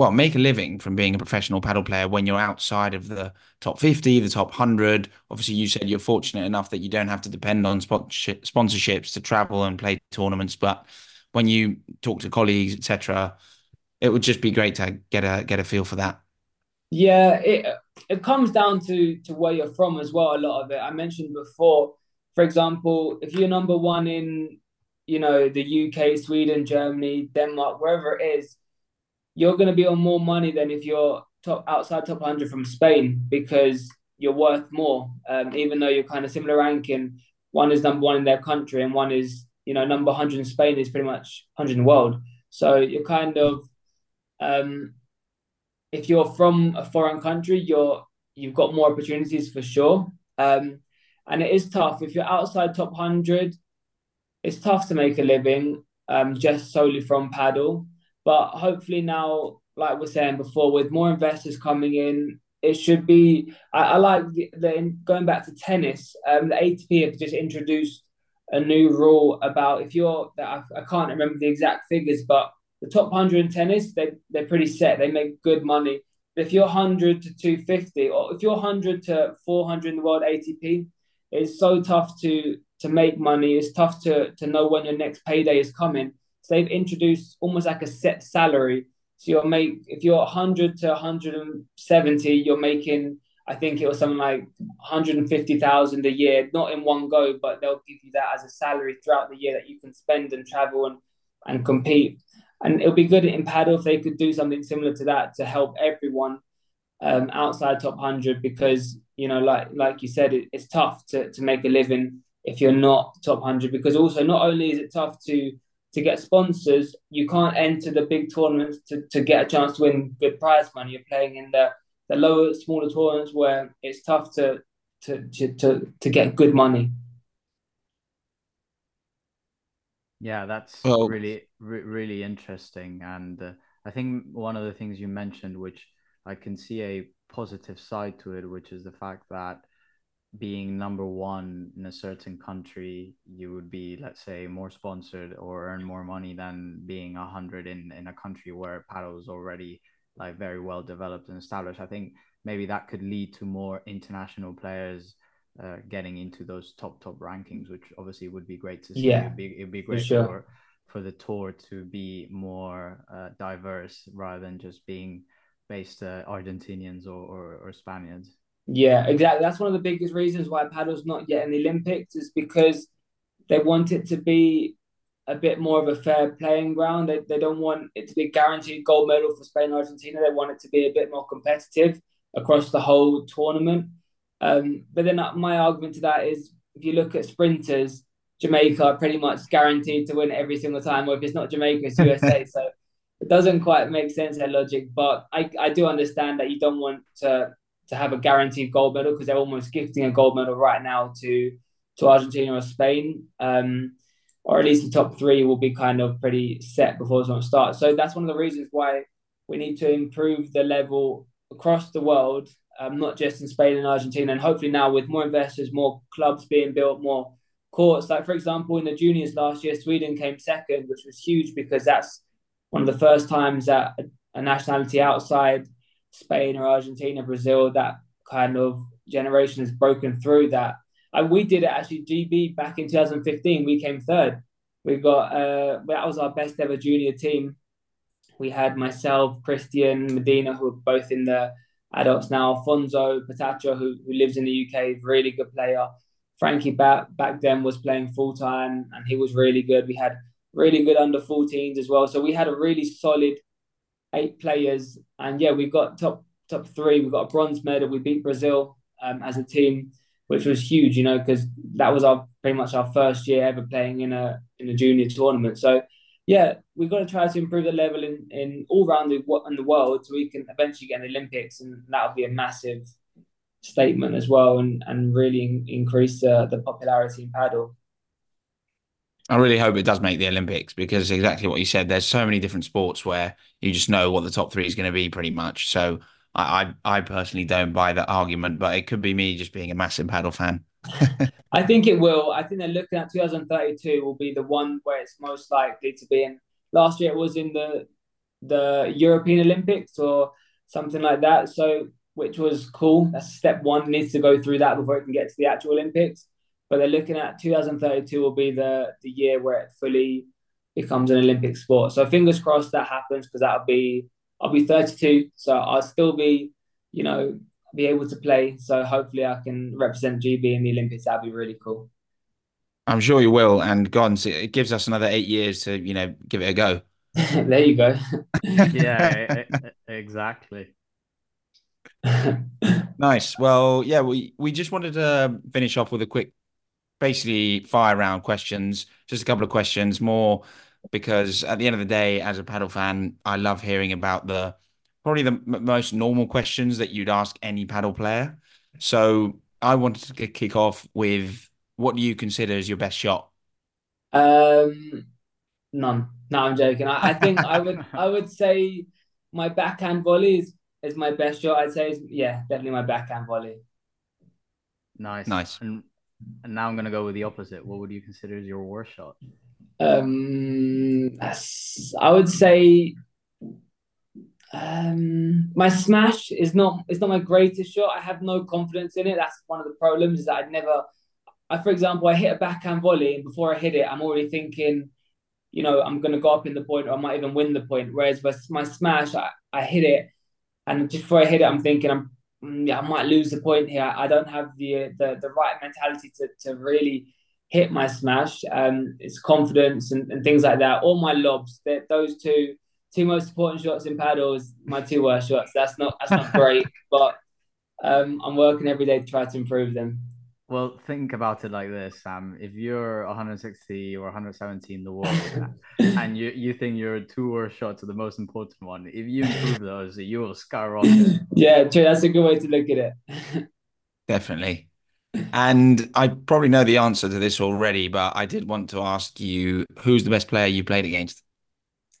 well make a living from being a professional padel player when you're outside of the top 50 the top 100 obviously you said you're fortunate enough that you don't have to depend on sponsorships to travel and play tournaments but when you talk to colleagues, etc. It would just be great to get a get a feel for that. Yeah, it it comes down to to where you're from as well. A lot of it. I mentioned before, for example, if you're number one in you know the UK, Sweden, Germany, Denmark, wherever it is, you're going to be on more money than if you're top outside top 100 from Spain because you're worth more. Um, even though you're kind of similar ranking, one is number one in their country and one is you know, number 100 in Spain is pretty much 100 in the world. So you're kind of, um, if you're from a foreign country, you're you've got more opportunities for sure. Um, and it is tough if you're outside top 100. It's tough to make a living um, just solely from padel. But hopefully now, like we're saying before, with more investors coming in, it should be. I, I like the, the, going back to tennis. Um, the ATP have just introduced a new rule about if you're I, I can't remember the exact figures, but the top 100 in tennis, they, they're pretty set. They make good money. But if you're 100 to 250, or if you're 100 to 400 in the world ATP, it's so tough to to make money. It's tough to to know when your next payday is coming. So they've introduced almost like a set salary. So you'll make if you're 100 to 170, you're making I think it was something like 150,000 a year, not in one go, but they'll give you that as a salary throughout the year that you can spend and travel and, and compete. And it'll be good in padel if they could do something similar to that to help everyone um, outside top 100 because, you know, like like you said, it, it's tough to, to make a living if you're not top 100 because also not only is it tough to to get sponsors, you can't enter the big tournaments to, to get a chance to win good prize money. You're playing in the the lower, smaller tournaments where it's tough to to to to, to get good money. Yeah, that's well, really re- really interesting, and uh, I think one of the things you mentioned, which I can see a positive side to it, which is the fact that being number one in a certain country, you would be, let's say, more sponsored or earn more money than being a hundred in in a country where padel is already like very well developed and established. I think maybe that could lead to more international players uh, getting into those top top rankings, which obviously would be great to see. Yeah, it'd be, it'd be great for, sure. for, for the tour to be more uh, diverse rather than just being based uh, Argentinians or, or, or Spaniards. Yeah, exactly. That's one of the biggest reasons why padel's not yet in the Olympics is because they want it to be a bit more of a fair playing ground. They, they don't want it to be a guaranteed gold medal for Spain and Argentina. They want it to be a bit more competitive across the whole tournament. Um, but then uh, my argument to that is if you look at sprinters, Jamaica are pretty much guaranteed to win every single time, or if it's not Jamaica, it's USA. so it doesn't quite make sense their logic. But I, I do understand that you don't want to to have a guaranteed gold medal because they're almost gifting a gold medal right now to to Argentina or Spain. Um, or at least the top three will be kind of pretty set before the starts. So that's one of the reasons why we need to improve the level across the world, um, not just in Spain and Argentina, and hopefully now with more investors, more clubs being built, more courts. Like for example, in the juniors last year, Sweden came second, which was huge because that's one of the first times that a nationality outside Spain or Argentina, Brazil, that kind of generation has broken through that. And we did it actually GB back in 2015. We came third. We got uh, that was our best ever junior team. We had myself, Christian, Medina, who are both in the adults now. Alfonso Patacho, who, who lives in the UK, really good player. Frankie back back then was playing full time and he was really good. We had really good under 14s as well. So we had a really solid eight players. And yeah, we've got top top three. We've got a bronze medal. We beat Brazil um, as a team, which was huge, you know, because that was our pretty much our first year ever playing in a in a junior tournament. So yeah, we've got to try to improve the level in, in all around the in the world so we can eventually get an Olympics, and that would be a massive statement as well and, and really increase uh, the popularity in padel. I really hope it does make the Olympics because exactly what you said. There's so many different sports where you just know what the top three is going to be pretty much. So I, I, I personally don't buy that argument, but it could be me just being a massive padel fan. I think it will. I think they're looking at 2032 will be the one where it's most likely to be in. Last year it was in the the European Olympics or something like that. So which was cool. That's step one. It needs to go through that before it can get to the actual Olympics. But they're looking at 2032 will be the the year where it fully becomes an Olympic sport. So fingers crossed that happens because that'll be I'll be 32, so I'll still be, you know, be able to play. So hopefully I can represent GB in the Olympics. That'd be really cool. I'm sure you will. And God, it gives us another eight years to, you know, give it a go. there you go. yeah, exactly. nice. Well, yeah, we we just wanted to finish off with a quick, basically fire round questions. Just a couple of questions, more because at the end of the day, as a padel fan, I love hearing about the probably the m- most normal questions that you'd ask any padel player. So I wanted to kick off with what do you consider as your best shot? Um, none. No, I'm joking. I, I think I would I would say my backhand volley is is my best shot. I'd say, yeah, definitely my backhand volley. Nice, nice. And, and now I'm gonna go with the opposite. What would you consider as your worst shot? Um, I would say um, my smash is not it's not my greatest shot. I have no confidence in it. That's one of the problems is that I'd never. I, for example, I hit a backhand volley, and before I hit it, I'm already thinking, you know, I'm going to go up in the point, or I might even win the point. Whereas with my smash, I, I hit it, and just before I hit it, I'm thinking I'm yeah, I might lose the point here. I don't have the the, the right mentality to, to really hit my smash. Um, it's confidence and, and things like that. All my lobs, those two two most important shots in paddles, my two worst shots. That's not that's not great, but um, I'm working every day to try to improve them. Well, think about it like this, Sam. If you're 160 or 170 in the world and you, you think your two or shots are the most important one, if you improve those, you will skyrocket. yeah, true. That's a good way to look at it. Definitely. And I probably know the answer to this already, but I did want to ask you who's the best player you played against?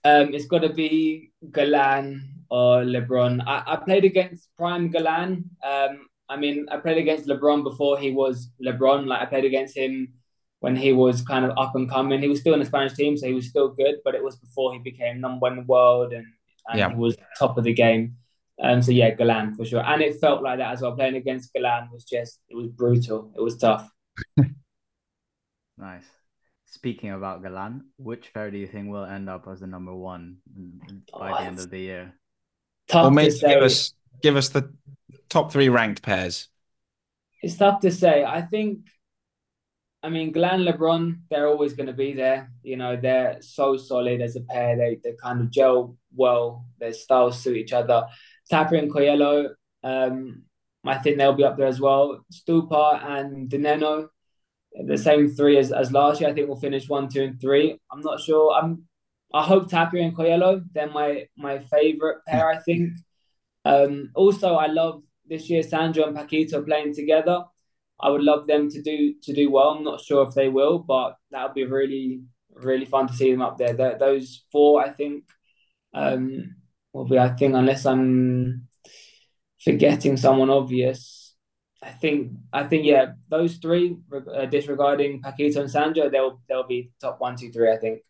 Um, it's got to be Galan or LeBron. I, I played against Prime Galan. Um, I mean, I played against LeBron before he was LeBron. Like I played against him when he was kind of up and coming. He was still in the Spanish team, so he was still good, but it was before he became number one in the world and, and yeah. he was top of the game. Um, so yeah, Galan for sure, and it felt like that as well. Playing against Galan was just it was brutal. It was tough. nice. Speaking about Galan, which pair do you think will end up as the number one by oh, the end of the year? Tough or maybe give us give us the top three ranked pairs. It's tough to say. I think, I mean, Galan LeBron, they're always going to be there. You know, they're so solid as a pair. They they kind of gel well. Their styles suit each other. Tapia and Coello, um, I think they'll be up there as well. Stupa and di Nenno, the same three as, as last year. I think we'll finish one, two, and three. I'm not sure. I'm. I hope Tapia and Coello. They're my my favorite pair. I think. Um, also, I love this year Sandro and Paquito playing together. I would love them to do to do well. I'm not sure if they will, but that would be really really fun to see them up there. The, those four, I think, um, will be. I think unless I'm forgetting someone obvious, I think I think yeah, those three, uh, disregarding Paquito and Sandro, they'll they'll be top one, two, three. I think.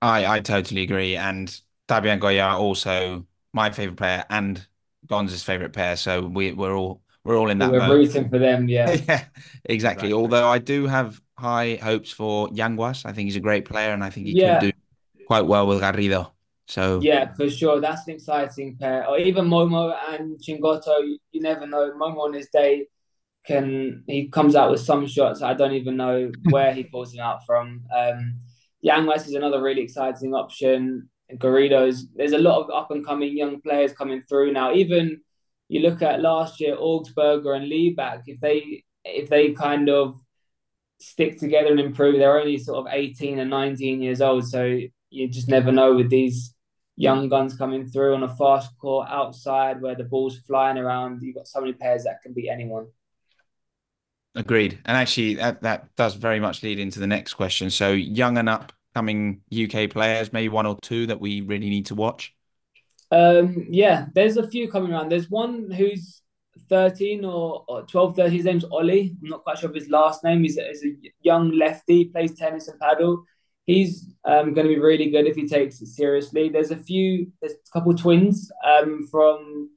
I I totally agree, and Tapia and Coello also my favorite player and Gonza's favorite pair. So we we're all we're all in that. We're mode. rooting for them. Yeah. yeah, exactly. exactly. Although I do have high hopes for Yanguas. I think he's a great player, and I think he yeah. could do quite well with Garrido. So yeah, for sure, that's an exciting pair. Or even Momo and Chingotto. You, you never know. Momo on his day can he comes out with some shots. I don't even know where he pulls them out from. Um, Yanguas is another really exciting option. Garrido's. There's a lot of up and coming young players coming through now. Even you look at last year, Augsburger and Libaak. If they if they kind of stick together and improve, they're only sort of 18 and 19 years old. So you just never know with these young guns coming through on a fast court outside where the ball's flying around. You've got so many pairs that can beat anyone. Agreed. And actually, that, that does very much lead into the next question. So, young and upcoming UK players, maybe one or two that we really need to watch? Um, yeah, there's a few coming around. There's one who's 13 or, or 12, 13. His name's Ollie. I'm not quite sure of his last name. He's a, he's a young lefty, plays tennis and padel. He's um, going to be really good if he takes it seriously. There's a few, there's a couple twins um, from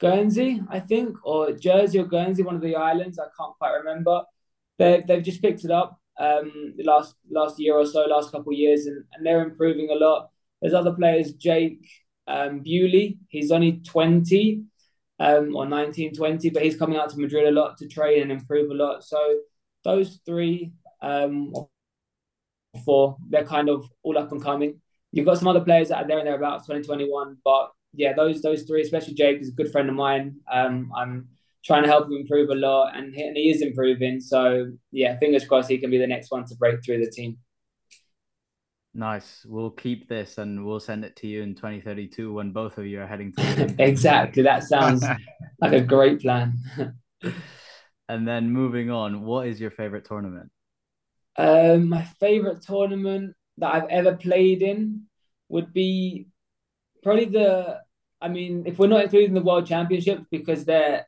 Guernsey, I think, or Jersey or Guernsey, one of the islands. I can't quite remember. They, they've just picked it up um, the last last year or so, last couple of years, and, and they're improving a lot. There's other players, Jake um, Bewley. He's only 20 um, or 19, 20, but he's coming out to Madrid a lot to train and improve a lot. So those three, um, four, they're kind of all up and coming. You've got some other players that are there and they're about 2021, but yeah, those those three, especially Jake, is a good friend of mine. Um, I'm trying to help him improve a lot, and he, and he is improving. So yeah, fingers crossed he can be the next one to break through the team. Nice. We'll keep this and we'll send it to you in 2032 when both of you are heading to exactly. That sounds like a great plan. and then moving on, what is your favorite tournament? Um, my favorite tournament that I've ever played in would be probably the. I mean, if we're not including the World Championships because they're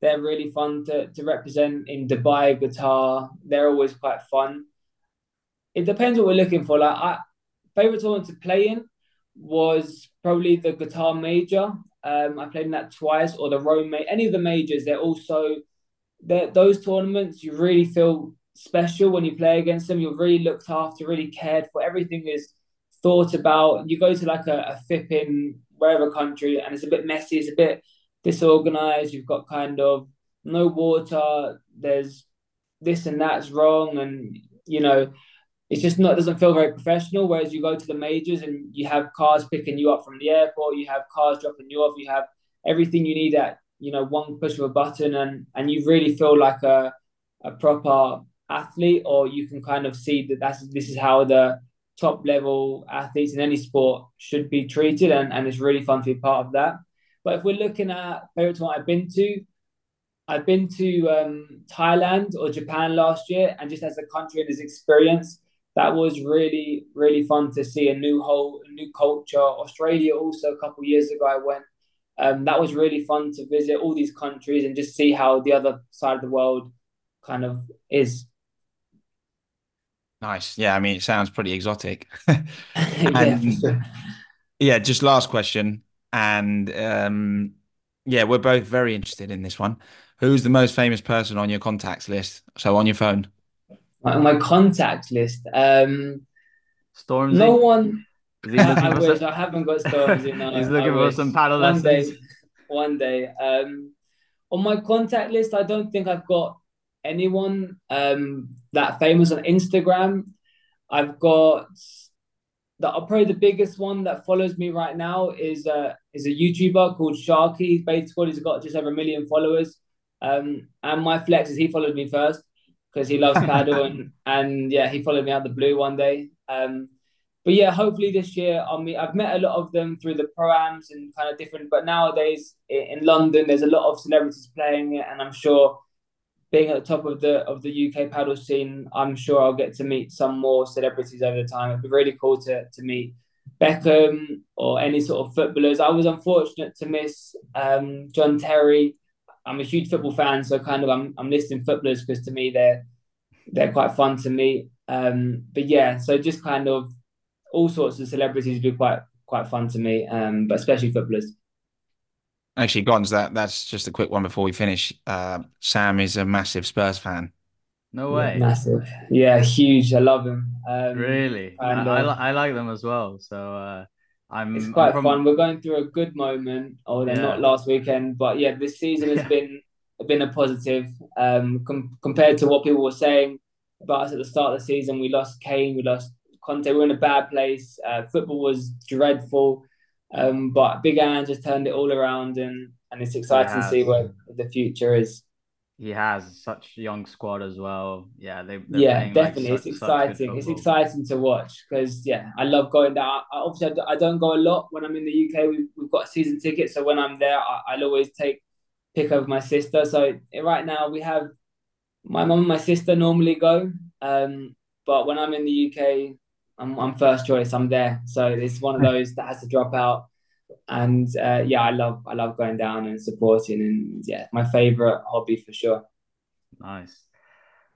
they're really fun to to represent in Dubai, Qatar. They're always quite fun. It depends what we're looking for. Like I, favorite tournament to play in was probably the Qatar Major. Um, I played in that twice, or the Rome, any of the majors. They're also those tournaments. You really feel special when you play against them. You're really looked after, really cared for. Everything is thought about. You go to like a, a FIP in wherever country, and it's a bit messy. It's a bit disorganized. You've got kind of no water. There's this and that's wrong, and you know it's just not doesn't feel very professional. Whereas you go to the majors and you have cars picking you up from the airport, you have cars dropping you off, you have everything you need at you know one push of a button, and and you really feel like a a proper athlete, or you can kind of see that that's this is how the top level athletes in any sport should be treated, and and it's really fun to be part of that. But if we're looking at favorite one I've been to, I've been to um, Thailand or Japan last year, and just as a country and as experience, that was really really fun to see a new whole a new culture. Australia also a couple years ago I went. Um, that was really fun to visit all these countries and just see how the other side of the world kind of is. Nice. Yeah, I mean, it sounds pretty exotic. and, yeah, sure. yeah, just last question. And um, yeah, we're both very interested in this one. Who's the most famous person on your contacts list? So on your phone my, my contact list. Um, Stormzy. No one. I wish some... I haven't got Stormzy. No, He's looking for some padel one lessons. Day, one day. Um, on my contact list, I don't think I've got anyone um, that famous on Instagram. I've got the probably the biggest one that follows me right now is a is a YouTuber called Sharky. Basically, he's got just over a million followers. Um, and my flex is he followed me first because he loves padel and and yeah, he followed me out the blue one day. Um, but yeah, hopefully this year I'll meet. I've met a lot of them through the proams and kind of different. But nowadays in London, there's a lot of celebrities playing it, and I'm sure being at the top of the of the UK padel scene, I'm sure I'll get to meet some more celebrities over the time. It'd be really cool to to meet Beckham or any sort of footballers. I was unfortunate to miss um, John Terry. I'm a huge football fan, so kind of I'm I'm listing footballers because to me they're they're quite fun to meet. Um, but yeah, so just kind of all sorts of celebrities would be quite quite fun to meet, um, but especially footballers. Actually, Gons, that that's just a quick one before we finish. Uh, Sam is a massive Spurs fan. No way. Yeah, massive. Yeah, huge. I love him. Um, really? And, I, I, I, like them as well. So uh, I'm. It's quite I'm from... fun. We're going through a good moment, although yeah. not last weekend, but yeah, this season has been been a positive. Um, com- compared to what people were saying about us at the start of the season, we lost Kane, we lost Conte. We were in a bad place. Uh, football was dreadful. Um, but Big Ange just turned it all around, and and it's exciting to see what the future is. He has such a young squad as well. Yeah, they. Yeah, definitely, like such, it's exciting. It's exciting to watch because yeah, I love going there. I, obviously, I don't go a lot when I'm in the UK. We've, we've got season tickets, so when I'm there, I, will always take pick over my sister. So right now we have my mum and my sister normally go, um, but when I'm in the UK, I'm, I'm first choice. I'm there. So it's one of those that has to drop out. And uh, yeah, I love I love going down and supporting, and yeah, my favorite hobby for sure. Nice.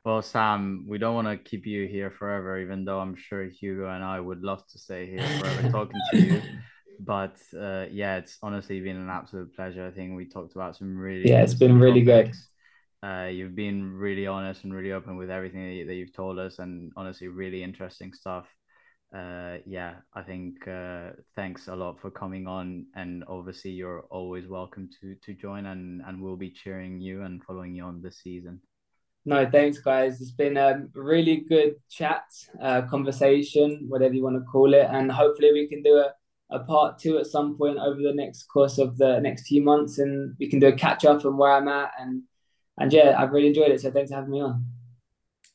Well, Sam, we don't want to keep you here forever, even though I'm sure Hugo and I would love to stay here forever talking to you. But uh, yeah, it's honestly been an absolute pleasure. I think we talked about some really yeah, it's been really topics. good. Uh, you've been really honest and really open with everything that, you, that you've told us, and honestly, really interesting stuff uh, yeah, I think uh, thanks a lot for coming on, and obviously you're always welcome to to join, and and we'll be cheering you and following you on this season. No, thanks, guys. It's been a really good chat, uh, conversation, whatever you want to call it, and hopefully we can do a, a part two at some point over the next course of the next few months, and we can do a catch up on where I'm at, and and yeah, I've really enjoyed it. So thanks for having me on.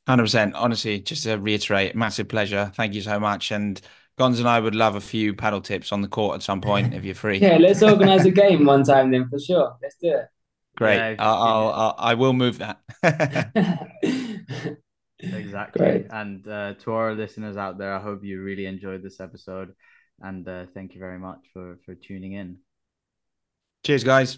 Hundred percent. Honestly, just to reiterate, massive pleasure. Thank you so much. And Gons and I would love a few padel tips on the court at some point if you're free. yeah, let's organise a game one time then for sure. Let's do it. Great. Yeah, I'll, I'll, I'll, I will move that. exactly. Great. And uh, to our listeners out there, I hope you really enjoyed this episode. And uh, thank you very much for for tuning in. Cheers, guys.